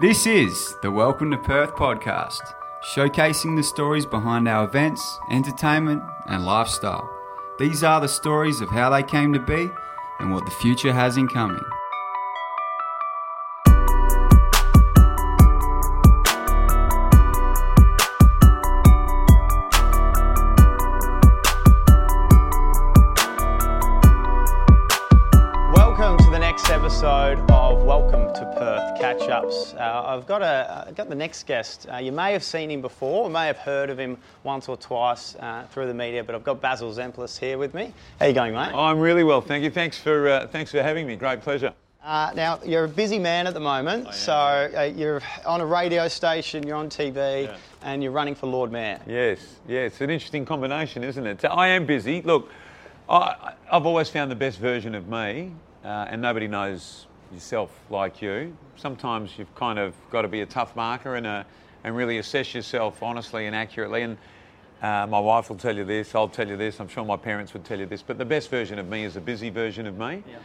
This is the Welcome to Perth podcast, showcasing the stories behind our events, entertainment, and lifestyle. These are the stories of how they came to be and what the future has in coming. I've got a uh, got the next guest. Uh, you may have seen him before, or may have heard of him once or twice uh, through the media. But I've got Basil Zempilas here with me. How you going, mate? I'm really well, thank you. Thanks for uh, thanks for having me. Great pleasure. Uh, now you're a busy man at the moment, so uh, you're on a radio station, you're on TV, and you're running for Lord Mayor. Yes, yeah, it's an interesting combination, isn't it? I am busy. Look, I, I've always found the best version of me, uh, and nobody knows yourself like you. Sometimes you've kind of got to be a tough marker and a, and really assess yourself honestly and accurately. And uh, my wife will tell you this, I'll tell you this, I'm sure my parents would tell you this, but the best version of me is a busy version of me. Yeah.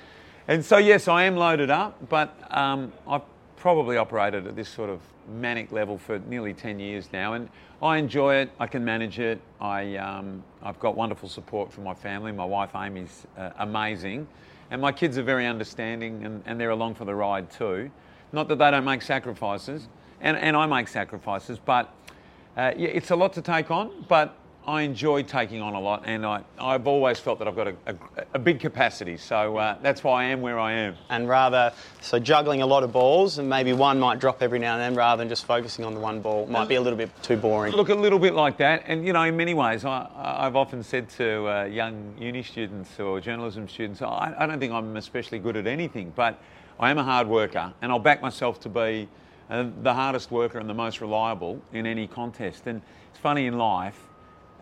And so, yes, I am loaded up, but um, I've probably operated at this sort of manic level for nearly 10 years now, and I enjoy it. I can manage it. I, um, I've got wonderful support from my family. My wife Amy's uh, amazing, and my kids are very understanding, and, and they're along for the ride too. Not that they don't make sacrifices, and, and I make sacrifices, but uh, yeah, it's a lot to take on, but I enjoy taking on a lot, and I, I've always felt that I've got a, a, a big capacity, so uh, that's why I am where I am. And rather, so juggling a lot of balls, and maybe one might drop every now and then, rather than just focusing on the one ball, might be a little bit too boring. Look, a little bit like that, and you know, in many ways, I, I've often said to uh, young uni students or journalism students, I, I don't think I'm especially good at anything, but I am a hard worker, and I'll back myself to be uh, the hardest worker and the most reliable in any contest. And it's funny in life,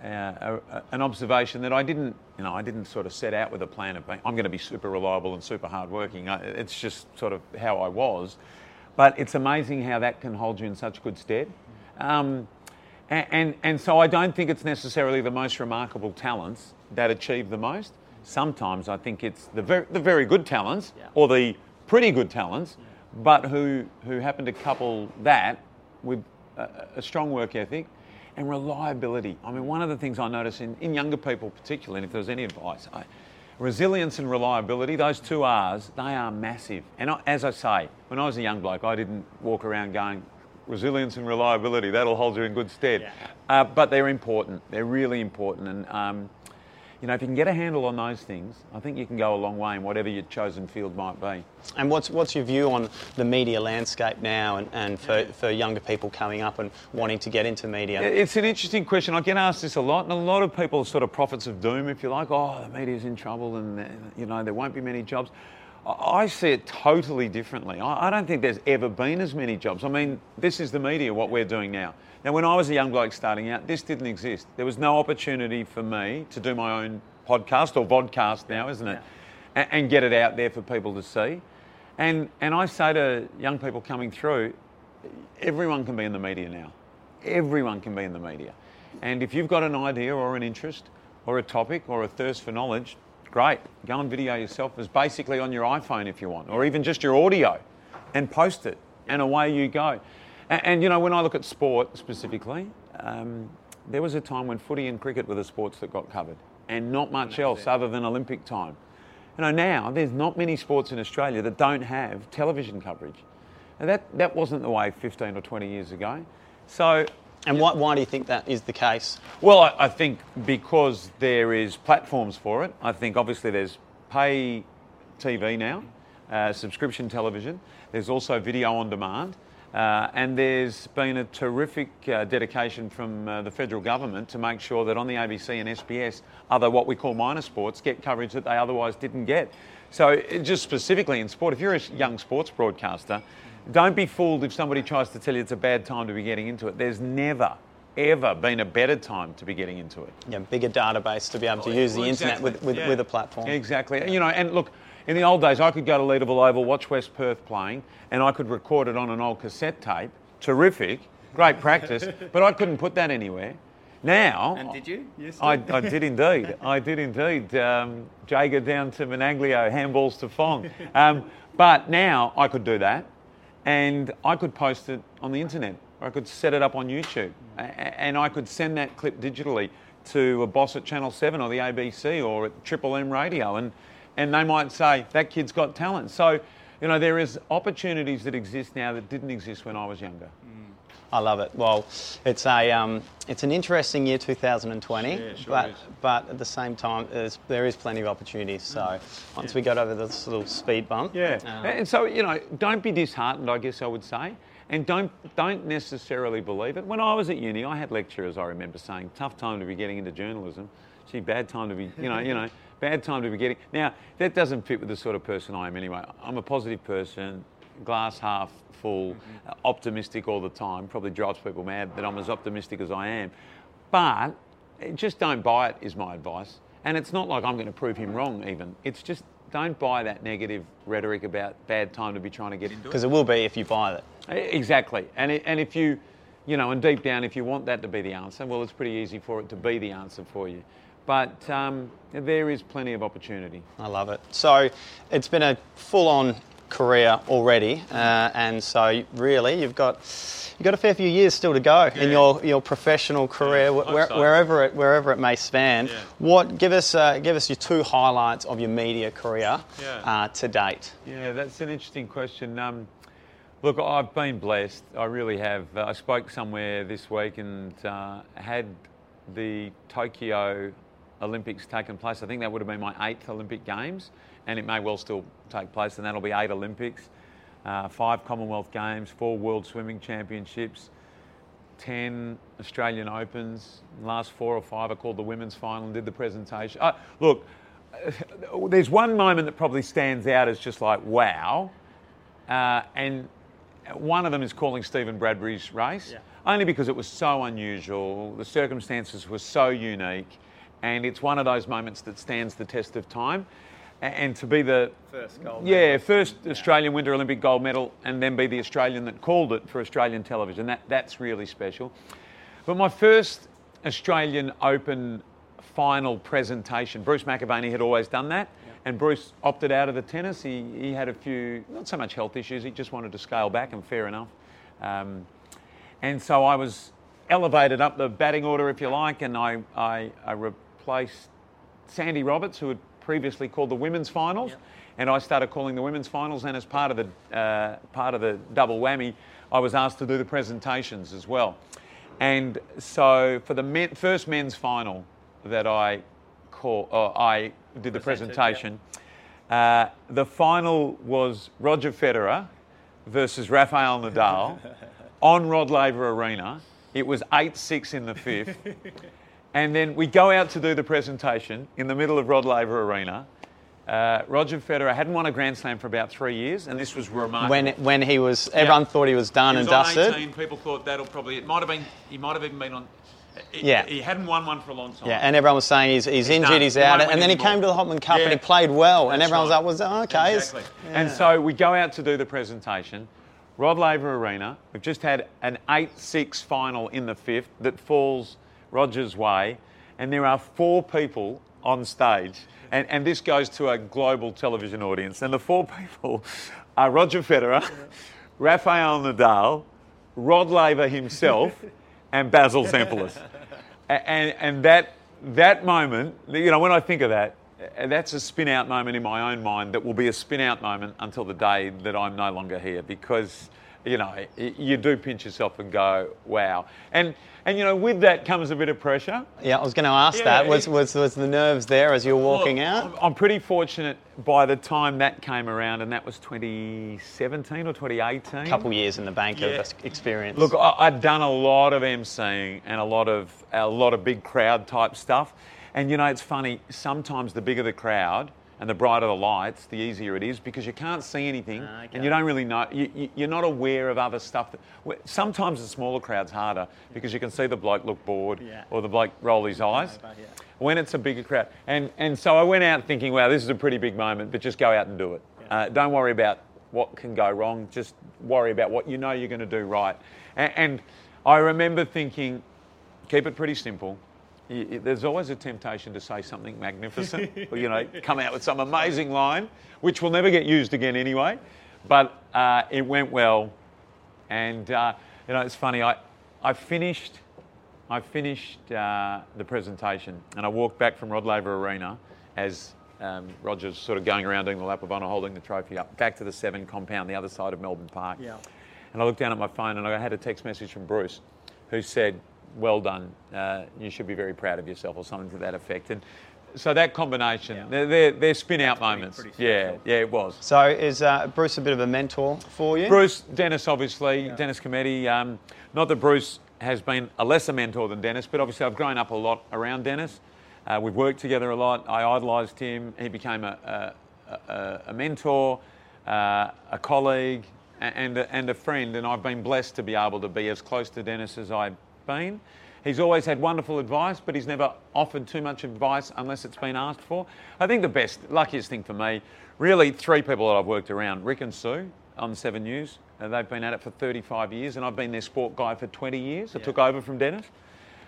uh, a, an observation that I didn't, you know, I didn't sort of set out with a plan of being, I'm going to be super reliable and super hardworking. I- It's just sort of how I was. But it's amazing how that can hold you in such good stead. Um, and, and, and so I don't think it's necessarily the most remarkable talents that achieve the most. Sometimes I think it's the very, the very good talents Yeah. or the pretty good talents, but who, who happen to couple that with a, a strong work ethic and reliability. I mean, one of the things I notice in, in younger people, particularly, and if there's any advice, I, resilience and reliability, those two R's, they are massive. And I, as I say, when I was a young bloke, I didn't walk around going, resilience and reliability, that'll hold you in good stead. Yeah. Uh, but they're important. They're really important. And, um, you know, if you can get a handle on those things, I think you can go a long way in whatever your chosen field might be. And what's what's your view on the media landscape now, and, and for, for younger people coming up and wanting to get into media? It's an interesting question. I get asked this a lot, and a lot of people are sort of prophets of doom, if you like. Oh, the media's in trouble, and you know there won't be many jobs. I see it totally differently. I don't think there's ever been as many jobs. I mean, this is the media, what we're doing now. Now, when I was a young bloke starting out, this didn't exist. There was no opportunity for me to do my own podcast or vodcast now, isn't it? And, and get it out there for people to see. And and I say to young people coming through, everyone can be in the media now. Everyone can be in the media. And if you've got an idea or an interest or a topic or a thirst for knowledge, great. Go and video yourself as basically on your iPhone if you want, or even just your audio and post it, and away you go. And, and you know, when I look at sport specifically, um, there was a time when footy and cricket were the sports that got covered, and not much else other than Olympic time. You know, now there's not many sports in Australia that don't have television coverage. And that, that wasn't the way 15 or 20 years ago. So, And why, why do you think that is the case? well, I, I think because there is platforms for it. I think obviously there's pay TV now, uh, subscription television. There's also video on demand. Uh, and there's been a terrific uh, dedication from uh, the federal government to make sure that on the ABC and SBS, other what we call minor sports get coverage that they otherwise didn't get. So, just specifically in sport, if you're a young sports broadcaster, don't be fooled if somebody tries to tell you it's a bad time to be getting into it. There's never, ever been a better time to be getting into it. Yeah, bigger database to be able to use the Well, internet with, with, yeah. with a platform. Exactly. You know, and look, in the old days, I could go to Leederville Oval, watch West Perth playing, and I could record it on an old cassette tape. Terrific, great practice, but I couldn't put that anywhere. Now, And did you? Yes. I, I did indeed. I did indeed. Um, Jager down to Menaglio, handballs to Fong. Um, but now I could do that. And I could post it on the internet, or I could set it up on YouTube, and I could send that clip digitally to a boss at Channel 7 or the ABC or at Triple M Radio, and, and they might say, that kid's got talent. So, you know, there is opportunities that exist now that didn't exist when I was younger. Mm. I love it. Well, it's a um, it's an interesting year 2020, Yeah, sure but but at the same time, there's, there is plenty of opportunities. So once we got over this little speed bump, Yeah, um, and so you know, don't be disheartened. I guess I would say, and don't don't necessarily believe it. When I was at uni, I had lecturers. I remember saying, "Tough time to be getting into journalism. Gee, bad time to be, you know, you know, bad time to be getting." Now that doesn't fit with the sort of person I am anyway. I'm a positive person, glass half full, uh, optimistic all the time. Probably drives people mad that I'm as optimistic as I am, but just don't buy it. Is my advice. And it's not like I'm going to prove him wrong. Even it's just don't buy that negative rhetoric about bad time to be trying to get into it. because it will be if you buy it. Exactly. And, it, and if you, you know, and deep down, if you want that to be the answer, well, it's pretty easy for it to be the answer for you. But um, there is plenty of opportunity. I love it. So it's been a full-on career already, uh, and so really you've got you've got a fair few years still to go in your, your professional career, hope where, so. wherever it wherever it may span. Yeah. What give us uh, give us your two highlights of your media career Yeah. uh, to date? Yeah, that's an interesting question. Um, look, I've been blessed. I really have. Uh, I spoke somewhere this week and uh, had the Tokyo Olympics taken place. I think that would have been my eighth Olympic Games, and it may well still take place, and that'll be eight Olympics, uh, five Commonwealth Games, four World Swimming Championships. 10 Australian Opens. Last four or five, are called the women's final and did the presentation. Uh, look, there's one moment that probably stands out as just like, wow. Uh, and one of them is calling Stephen Bradbury's race, only because it was so unusual, the circumstances were so unique, and it's one of those moments that stands the test of time. And to be the First gold yeah, first Australian Winter Olympic gold medal, and then be the Australian that called it for Australian television. That that's really special. But my first Australian Open final presentation, Bruce McAvaney had always done that, and Bruce opted out of the tennis. He he had a few not so much health issues. He just wanted to scale back, and fair enough. Um, and so I was elevated up the batting order, if you like, and I, I, I replaced Sandy Roberts, who had previously called the women's finals, and I started calling the women's finals. And as part of the uh, part of the double whammy, I was asked to do the presentations as well. And so for the men, first men's final that I call, uh, I did the Presented, presentation. Uh, the final was Roger Federer versus Rafael Nadal on Rod Laver Arena. It was 8 6 in the fifth. and then we go out to do the presentation in the middle of Rod Laver Arena. Uh, Roger Federer hadn't won a Grand Slam for about three years, and this was remarkable. When when he was, everyone thought he was done He was and dusted. 18. People thought that'll probably. It might have been. He might have even been on. He, Yeah. He hadn't won one for a long time. Yeah, and everyone was saying he's, he's, injured, done. he's He out, and then he came to the Hopman Cup and he played well, and everyone right. was like, "Was okay?" Exactly. And so we go out to do the presentation. Rod Laver Arena. We've just had an 8 6 final in the fifth that falls Roger's way. And there are four people on stage. And, and this goes to a global television audience. And the four people are Roger Federer, Rafael Nadal, Rod Laver himself, and Basil Zempilas. And, and that, that moment, you know, when I think of that, uh, that's a spin out moment in my own mind that will be a spin out moment until the day that I'm no longer here because, you know, you do pinch yourself and go, wow. And, and you know, with that comes a bit of pressure. Yeah, I was going to ask Yeah, that. Was, was was the nerves there as you were walking out? I'm, pretty fortunate by the time that came around, and that was 2017 or 2018. A couple years in the bank Yeah. of experience. Look, I, I'd done a lot of emceeing and a lot of a lot of big crowd type stuff, and you know it's funny. Sometimes the bigger the crowd and the brighter the lights, the easier it is because you can't see anything Ah, okay. and you don't really know. You, you, you're not aware of other stuff. That, sometimes the smaller crowd's harder because you can see the bloke look bored Yeah. or the bloke roll his eyes. yeah. When it's a bigger crowd, and and so I went out thinking, wow, this is a pretty big moment, but just go out and do it. Uh, don't worry about what can go wrong. Just worry about what you know you're going to do right. And, and I remember thinking, keep it pretty simple. Y- y- There's always a temptation to say something magnificent, or you know, come out with some amazing line, which will never get used again anyway. But uh, it went well, and uh, you know it's funny. I I finished I finished uh, the presentation, and I walked back from Rod Laver Arena as um, Roger's sort of going around doing the lap of honour, holding the trophy up, back to the Seven compound, the other side of Melbourne Park. Yeah. And I looked down at my phone, and I had a text message from Bruce, who said, "Well done. Uh, you should be very proud of yourself," or something to that effect. And so that combination, Yeah. they're, they're, they're spin out moments. pretty yeah, yeah, it was. So is uh, Bruce a bit of a mentor for you? Bruce, Dennis, obviously, Dennis Cometti. Um, not that Bruce has been a lesser mentor than Dennis, but obviously I've grown up a lot around Dennis. Uh, we've worked together a lot. I idolised him. He became a, a, a, a mentor, uh, a colleague, a- and a, and a friend. And I've been blessed to be able to be as close to Dennis as I've been. He's always had wonderful advice, but he's never offered too much advice unless it's been asked for. I think the best, luckiest thing for me, really three people that I've worked around Rick and Sue on Seven News. Uh, they've been at it for 35 years, and I've been their sport guy for 20 years. I took over from Dennis.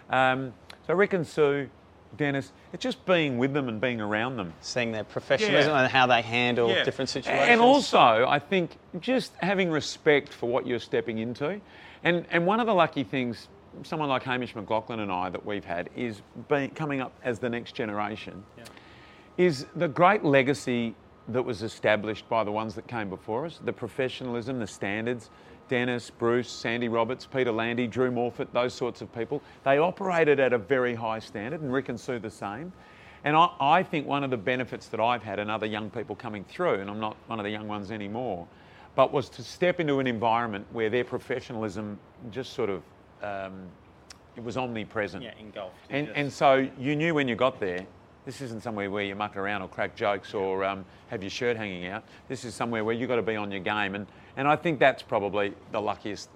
Um, so Rick and Sue, Dennis, it's just being with them and being around them. Seeing their professionalism Yeah. and how they handle Yeah. different situations. And also, I think just having respect for what you're stepping into. And, and one of the lucky things, someone like Hamish McLachlan and I that we've had, is being, coming up as the next generation, is the great legacy that was established by the ones that came before us, the professionalism, the standards. Dennis, Bruce, Sandy Roberts, Peter Landy, Drew Morphett, those sorts of people. They operated at a very high standard, and Rick and Sue the same. And I, I think one of the benefits that I've had and other young people coming through, and I'm not one of the young ones anymore, but was to step into an environment where their professionalism just sort of um, it was omnipresent. Yeah, engulfed. And, Yes. and so you knew when you got there, this isn't somewhere where you muck around or crack jokes or um, have your shirt hanging out. This is somewhere where you've got to be on your game. And, and I think that's probably the luckiest,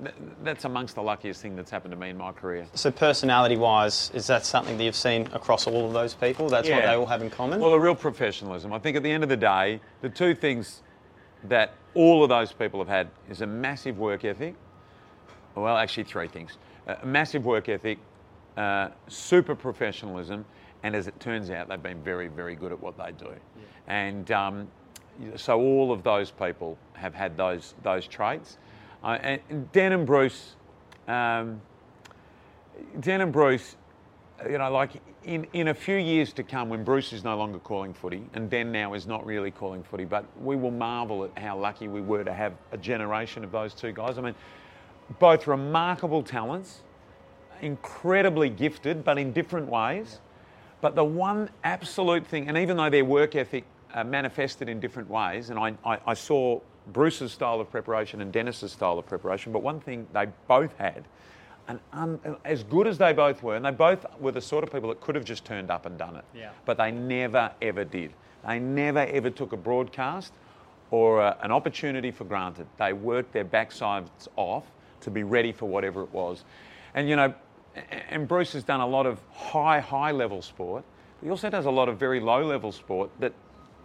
that's amongst the luckiest thing that's happened to me in my career. So personality-wise, is that something that you've seen across all of those people? That's what they all have in common. Well, a real professionalism. I think at the end of the day, the two things that all of those people have had is a massive work ethic. Well, actually, three things: a massive work ethic, uh, super professionalism, and as it turns out, they've been very, very good at what they do. And um, so all of those people have had those those traits. Uh, and Dan and Bruce. Um, Dan and Bruce, you know, like in, in a few years to come, when Bruce is no longer calling footy and Dan now is not really calling footy, but we will marvel at how lucky we were to have a generation of those two guys. I mean, both remarkable talents, incredibly gifted, but in different ways. But the one absolute thing, and even though their work ethic uh, manifested in different ways, and I, I, I saw Bruce's style of preparation and Dennis's style of preparation, but one thing they both had and un, as good as they both were, and they both were the sort of people that could have just turned up and done it, Yeah. but they never ever did. They never ever took a broadcast or a, an opportunity for granted. They worked their backsides off to be ready for whatever it was. And you know, and Bruce has done a lot of high, high level sport. He also does a lot of very low level sport that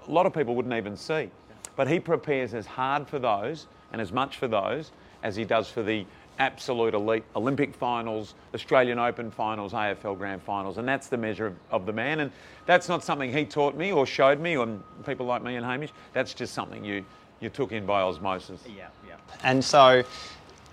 a lot of people wouldn't even see. But he prepares as hard for those and as much for those as he does for the absolute elite Olympic finals, Australian Open finals, AFL Grand finals, and that's the measure of, of the man. And that's not something he taught me or showed me, or people like me and Hamish. That's just something you, you took in by osmosis. Yeah, yeah. And so,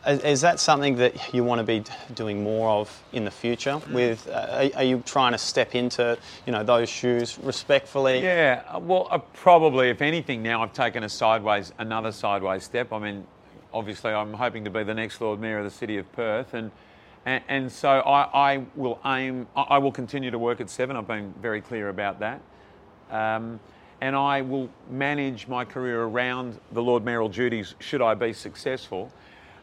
is, that something that you want to be doing more of in the future? With uh, are, you trying to step into you know those shoes respectfully? Yeah, well, uh, probably, if anything, now I've taken a sideways, another sideways step. I mean, obviously, I'm hoping to be the next Lord Mayor of the City of Perth, and and, and so I, I will aim. I will continue to work at Seven. I've been very clear about that, um, and I will manage my career around the Lord Mayoral duties should I be successful.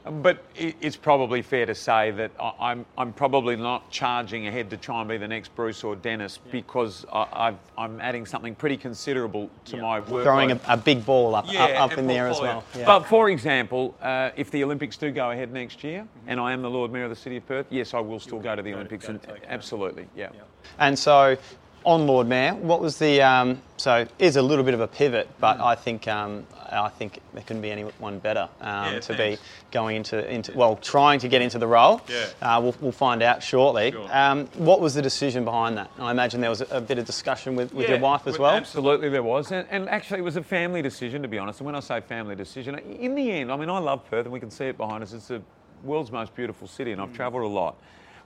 But it's probably fair to say that I- I'm, I'm probably not charging ahead to try and be the next Bruce or Dennis because I, I've, I'm adding something pretty considerable to my work. Throwing a, a big ball up up, up in there as well. Yeah. But for example, uh, if the Olympics do go ahead next year, Mm-hmm. and I am the Lord Mayor of the City of Perth, yes, I will still go to the Olympics. go and, to Tokyo. absolutely, yeah. And so, on Lord Mayor, what was the um, so is a little bit of a pivot, but I think um, I think there couldn't be anyone better um, Yeah, to thanks. be going into into well trying to get into the role. Yeah. Uh, we'll, we'll find out shortly. Sure. Um, what was the decision behind that? I imagine there was a, a bit of discussion with, with your wife as well, well. Absolutely, there was, and, and actually, it was a family decision to be honest. And when I say family decision, in the end, I mean, I love Perth, and we can see it behind us. It's the world's most beautiful city, and I've travelled a lot.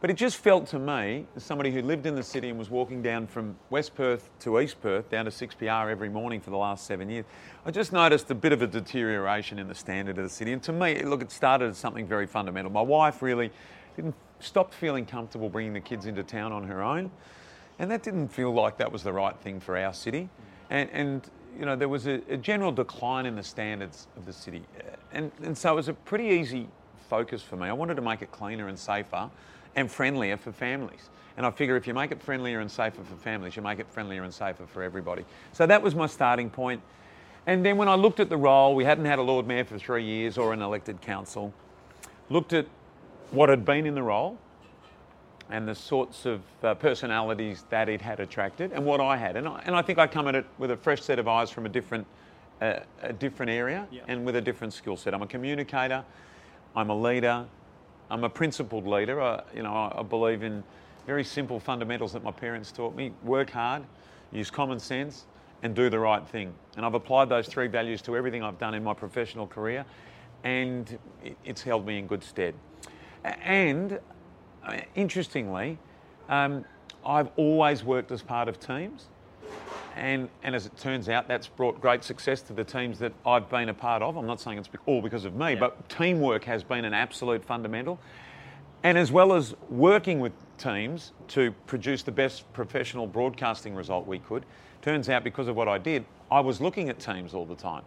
But it just felt to me, as somebody who lived in the city and was walking down from West Perth to East Perth, down to 6PR every morning for the last seven years, I just noticed a bit of a deterioration in the standard of the city. And to me, look, it started as something very fundamental. My wife really didn't stop feeling comfortable bringing the kids into town on her own. And that didn't feel like that was the right thing for our city. And, and you know, there was a, a general decline in the standards of the city. And, and so it was a pretty easy focus for me. I wanted to make it cleaner and safer and friendlier for families. And I figure if you make it friendlier and safer for families, you make it friendlier and safer for everybody. So that was my starting point. And then when I looked at the role, we hadn't had a Lord Mayor for three years or an elected council, looked at what had been in the role, and the sorts of uh, personalities that it had attracted and what I had. And I, and I think I come at it with a fresh set of eyes from a different, uh, a different area and with a different skill set. I'm a communicator, I'm a leader, I'm a principled leader. I, you know, I, believe in very simple fundamentals that my parents taught me. Work hard, use common sense, and do the right thing. And I've applied those three values to everything I've done in my professional career, and it's held me in good stead. And uh, interestingly, um, I've always worked as part of teams. And, and as it turns out, that's brought great success to the teams that I've been a part of. I'm not saying it's all because of me, but teamwork has been an absolute fundamental. And as well as working with teams to produce the best professional broadcasting result we could, turns out because of what I did, I was looking at teams all the time.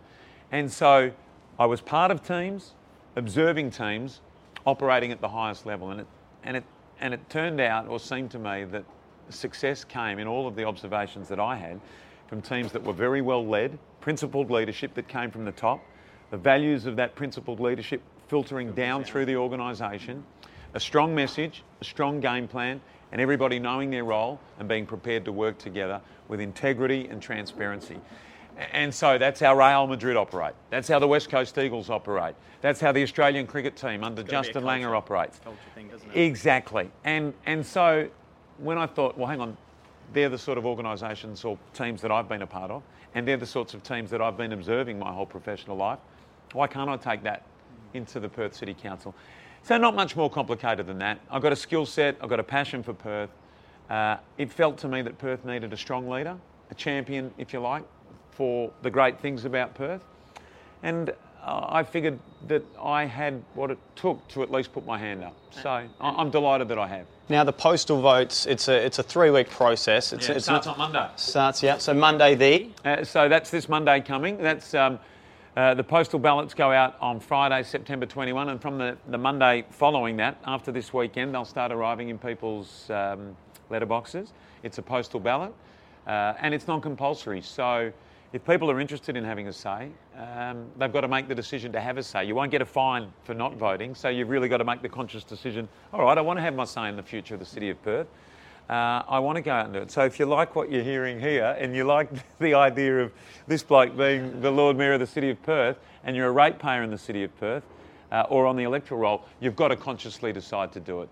And so I was part of teams, observing teams, operating at the highest level. And it, and it, and it turned out, or seemed to me, that success came in all of the observations that I had from teams that were very well led, principled leadership that came from the top, the values of that principled leadership filtering down through the organisation, a strong message, a strong game plan, and everybody knowing their role and being prepared to work together with integrity and transparency. And so that's how Real Madrid operate. That's how the West Coast Eagles operate. That's how the Australian cricket team under gotta be a Justin. Langer operates. Culture thing, doesn't it? Exactly. And and so when I thought, well, hang on, they're the sort of organisations or teams that I've been a part of, and they're the sorts of teams that I've been observing my whole professional life. Why can't I take that into the Perth City Council? So not much more complicated than that. I've got a skill set. I've got a passion for Perth. Uh, it felt to me that Perth needed a strong leader, a champion, if you like, for the great things about Perth. And I figured that I had what it took to at least put my hand up. So I- I'm delighted that I have. Now the postal votes, it's a it's a three week process. It's, it's not, on Monday. starts yeah. So Monday the Uh, so that's this Monday coming. That's um, uh, the postal ballots go out on Friday, September 21, and from the, the Monday following that, after this weekend, they'll start arriving in people's um, letterboxes. It's a postal ballot, uh, and it's non-compulsory. So if people are interested in having a say, um, they've got to make the decision to have a say. You won't get a fine for not voting, so you've really got to make the conscious decision. All right, I want to have my say in the future of the city of Perth. Uh, I want to go out and do it. So if you like what you're hearing here and you like the idea of this bloke being the Lord Mayor of the City of Perth and you're a ratepayer in the City of Perth uh, or on the electoral roll, you've got to consciously decide to do it.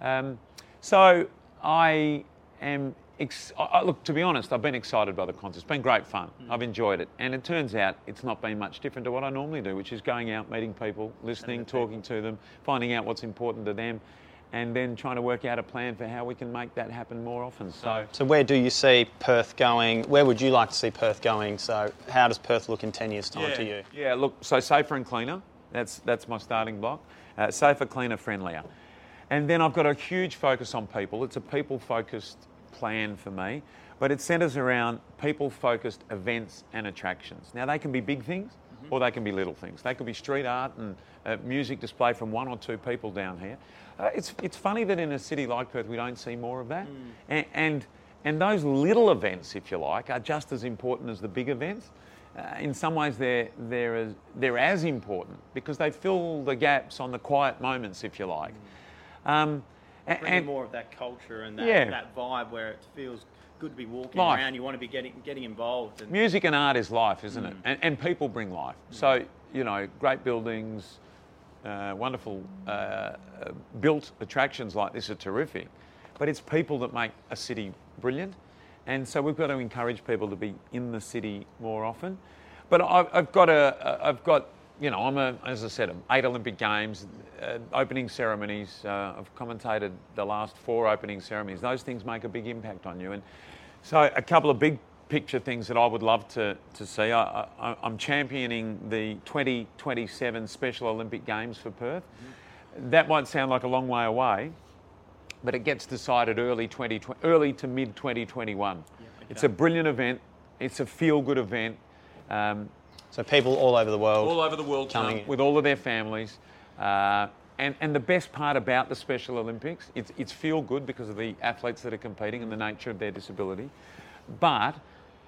Um, so I am, ex- I, I- look, to be honest, I've been excited by the contest. It's been great fun. I've enjoyed it. And it turns out it's not been much different to what I normally do, which is going out, meeting people, listening, talking to them, finding out what's important to them, and then trying to work out a plan for how we can make that happen more often. So, So where do you see Perth going? Where would you like to see Perth going? So how does Perth look in ten years' time to you? Yeah, look, so safer and cleaner. That's that's my starting block. Uh, safer, cleaner, friendlier. And then I've got a huge focus on people. It's a people-focused plan for me, but it centres around people-focused events and attractions. Now they can be big things, or they can be little things. They could be street art and uh, music display from one or two people down here. Uh, it's it's funny that in a city like Perth we don't see more of that, and. and and those little events, if you like, are just as important as the big events. Uh, in some ways, they're, they're, as, they're as important because they fill the gaps on the quiet moments, if you like. Um, a- bringing and- more of that culture and that, Yeah. that vibe where it feels good to be walking Life. around. You want to be getting getting involved. And Music and art is life, isn't Mm. it? And, and people bring life. So, you know, great buildings, uh, wonderful uh, uh, built attractions like this are terrific. But it's people that make a city brilliant. And so we've got to encourage people to be in the city more often. But I've, I've got a, I've got, you know, I'm a, as I said, eight Olympic Games, uh, opening ceremonies. Uh, I've commentated the last four opening ceremonies. Those things make a big impact on you. And so a couple of big picture things that I would love to, to see. I, I, I'm championing the 2027 Special Olympic Games for Perth. That might sound like a long way away, but it gets decided early 2020, early to mid 2021. It's a brilliant event. It's a feel good event. Um, so people all over the world. all over the world Coming with all of their families. Uh, and, and the best part about the Special Olympics, it's, it's feel good because of the athletes that are competing and the nature of their disability. But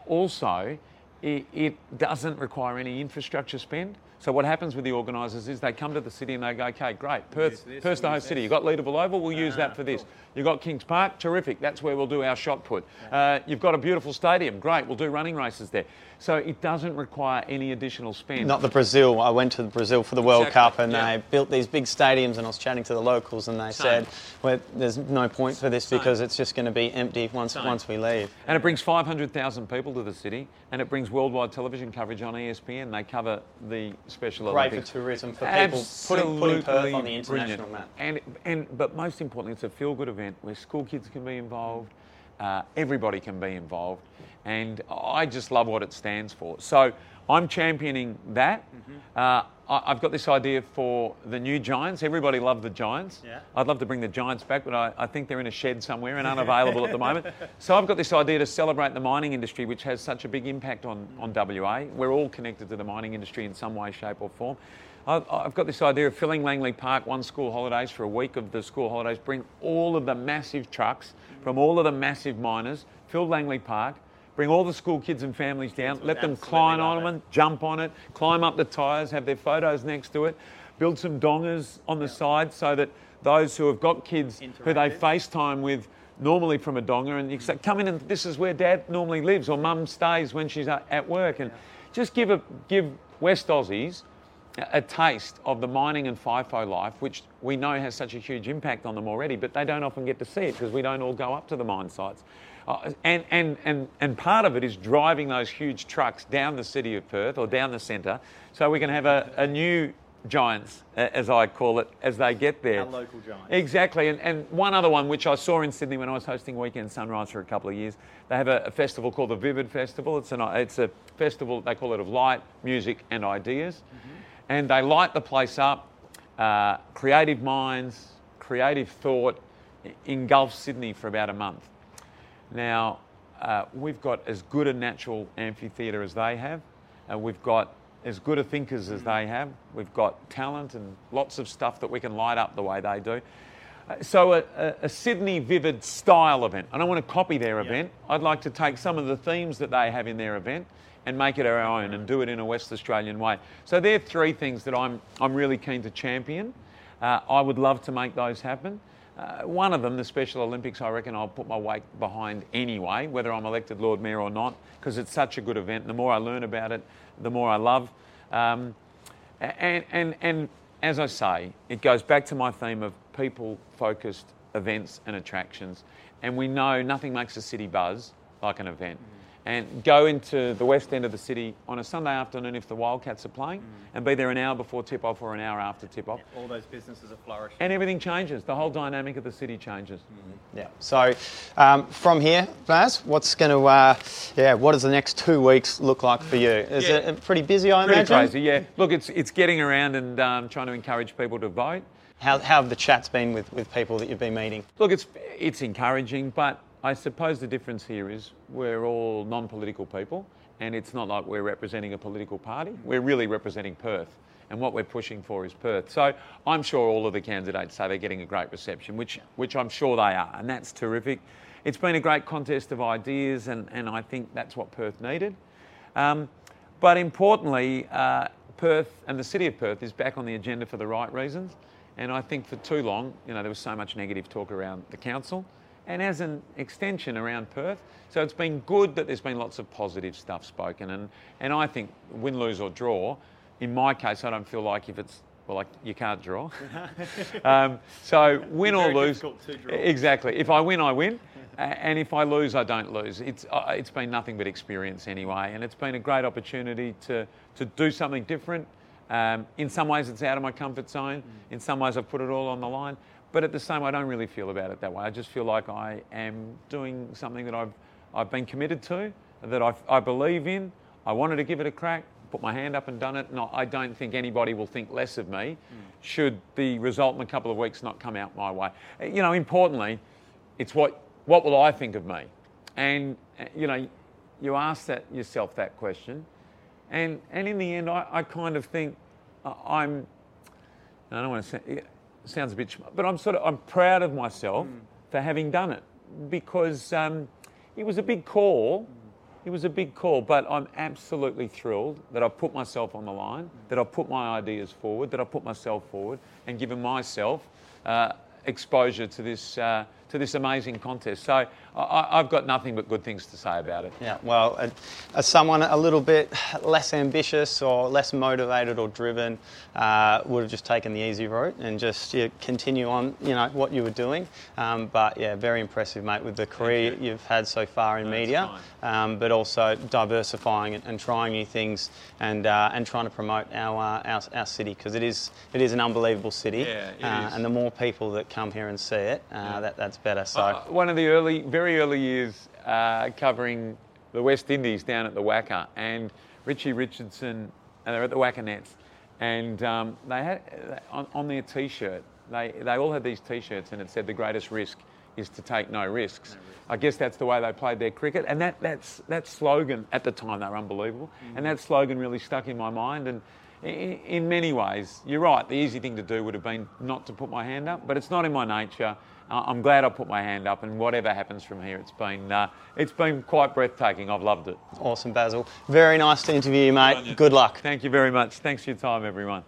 also, it, it doesn't require any infrastructure spend. So what happens with the organisers is they come to the city and they go, okay, great, Perth, this, Perth's the we'll host use city. You've got Leederville Oval, we'll use that for this. You've got Kings Park, terrific. That's where we'll do our shot put. Uh, you've got a beautiful stadium, great. We'll do running races there. So it doesn't require any additional spend. Not the Brazil. I went to Brazil for the World Exactly, Cup and yeah. they built these big stadiums and I was chatting to the locals and they Same. said, well, there's no point for this Same. because it's just going to be empty once Same. once we leave. And it brings 500,000 people to the city, and it brings worldwide television coverage on ESPN. They cover the Special Great for tourism, for people putting, putting Perth on the international brilliant. map. And, and, but most importantly, it's a feel-good event where school kids can be involved, uh, everybody can be involved, and I just love what it stands for. So I'm championing that. Mm-hmm. Uh, I, I've got this idea for the new Giants. Everybody loved the Giants. Yeah. I'd love to bring the Giants back, but I, I think they're in a shed somewhere and unavailable at the moment. So I've got this idea to celebrate the mining industry, which has such a big impact on, on WA. We're all connected to the mining industry in some way, shape, or form. I've, I've got this idea of filling Langley Park one school holidays for a week of the school holidays, bring all of the massive trucks from all of the massive miners, fill Langley Park, bring all the school kids and families down, let them climb on them, jump on it, climb up the tyres, have their photos next to it, build some dongers on the side so that those who have got kids who they. FaceTime with normally from a donger and you say, come in and this is where dad normally lives or mum stays when she's at work and just give, a, give West Aussies a taste of the mining and FIFO life, which we know has such a huge impact on them already, but they don't often get to see it because we don't all go up to the mine sites. Uh, and, and, and, and part of it is driving those huge trucks down the city of Perth or down the centre so we can have a, a new Giants, as I call it, as they get there. Our local Giants. Exactly. And, and one other one, which I saw in Sydney when I was hosting Weekend Sunrise for a couple of years, they have a, a festival called the Vivid Festival. It's, an, it's a festival, they call it of light, music, and ideas. And they light the place up. Uh, creative minds, creative thought engulfs Sydney for about a month. Now, uh, we've got as good a natural amphitheatre as they have. Uh, we've got as good a thinkers as they have. We've got talent and lots of stuff that we can light up the way they do. Uh, so, a, a, a Sydney Vivid style event. I don't want to copy their event. I'd like to take some of the themes that they have in their event and make it our own and do it in a West Australian way. So, there are three things that I'm, I'm really keen to champion. Uh, I would love to make those happen. Uh, one of them, the Special Olympics, I reckon I'll put my weight behind anyway, whether I'm elected Lord Mayor or not, because it's such a good event. The more I learn about it, the more I love. Um, and, and, and as I say, it goes back to my theme of people focused events and attractions. And we know nothing makes a city buzz like an event. And go into the west end of the city on a Sunday afternoon if the Wildcats are playing, and be there an hour before tip off or an hour after tip off. All those businesses are flourishing. And everything changes. The whole dynamic of the city changes. Yeah. So um, from here, Baz, what's going to, uh, yeah, what does the next two weeks look like for you? Is Yeah. it pretty busy, I Pretty imagine? Pretty crazy, yeah. Look, it's it's getting around and um, trying to encourage people to vote. How, how have the chats been with, with people that you've been meeting? Look, it's it's encouraging, but I suppose the difference here is we're all non-political people, and it's not like we're representing a political party. We're really representing Perth, and what we're pushing for is Perth. So I'm sure all of the candidates say they're getting a great reception, which which I'm sure they are, and that's terrific. It's been a great contest of ideas, and, and I think that's what Perth needed. Um, but importantly, uh, Perth and the city of Perth is back on the agenda for the right reasons. And I think for too long, you know, there was so much negative talk around the council and as an extension around Perth. So it's been good that there's been lots of positive stuff spoken, and, and I think win, lose, or draw. In my case, I don't feel like if it's well, like you can't draw. um, so win or lose, exactly. If I win, I win, and if I lose, I don't lose. It's uh, it's been nothing but experience anyway, and it's been a great opportunity to to do something different. Um, in some ways, it's out of my comfort zone. In some ways, I've put it all on the line. But at the same, time I don't really feel about it that way. I just feel like I am doing something that I've I've been committed to, that I, I believe in. I wanted to give it a crack put my hand up and done it. And I don't think anybody will think less of me mm. should the result in a couple of weeks not come out my way. You know, importantly, it's what, what will I think of me? And, you know, you ask that yourself that question. And, and in the end, I, I kind of think I'm, I don't want to say, sounds a bit, but I'm sort of, I'm proud of myself mm. for having done it because um, it was a big call. It was a big call, but I'm absolutely thrilled that I've put myself on the line, that I've put my ideas forward, that I've put myself forward and given myself uh, exposure to this, uh, to this amazing contest. So I, have got nothing but good things to say about it. Yeah, well, as someone a little bit less ambitious or less motivated or driven, uh, would have just taken the easy route and just yeah, continue on, you know, what you were doing. Um, but yeah, very impressive, mate, with the career you. have had so far in no, media, um, but also diversifying and, and, trying new things and uh, and trying to promote our uh, our, our city because it is it is an unbelievable city, yeah, uh, and the more people that come here and see it, uh, yeah. that that's better. So uh, one of the early very early years uh, covering the West Indies down at the WACA, and Richie Richardson, and they're at the WACA Nets, and um, they had on, on their T-shirt, they they all had these T-shirts, and it said the greatest risk is to take no risks. No I guess that's the way they played their cricket, and that that's that slogan at the time they were unbelievable, mm. and that slogan really stuck in my mind and. In many ways, you're right. The easy thing to do would have been not to put my hand up, but it's not in my nature. I'm glad I put my hand up, and whatever happens from here, it's been uh, it's been quite breathtaking. I've loved it. Awesome, Basil. Very nice to interview you, mate. Good luck. Thank you very much. Thanks for your time, everyone.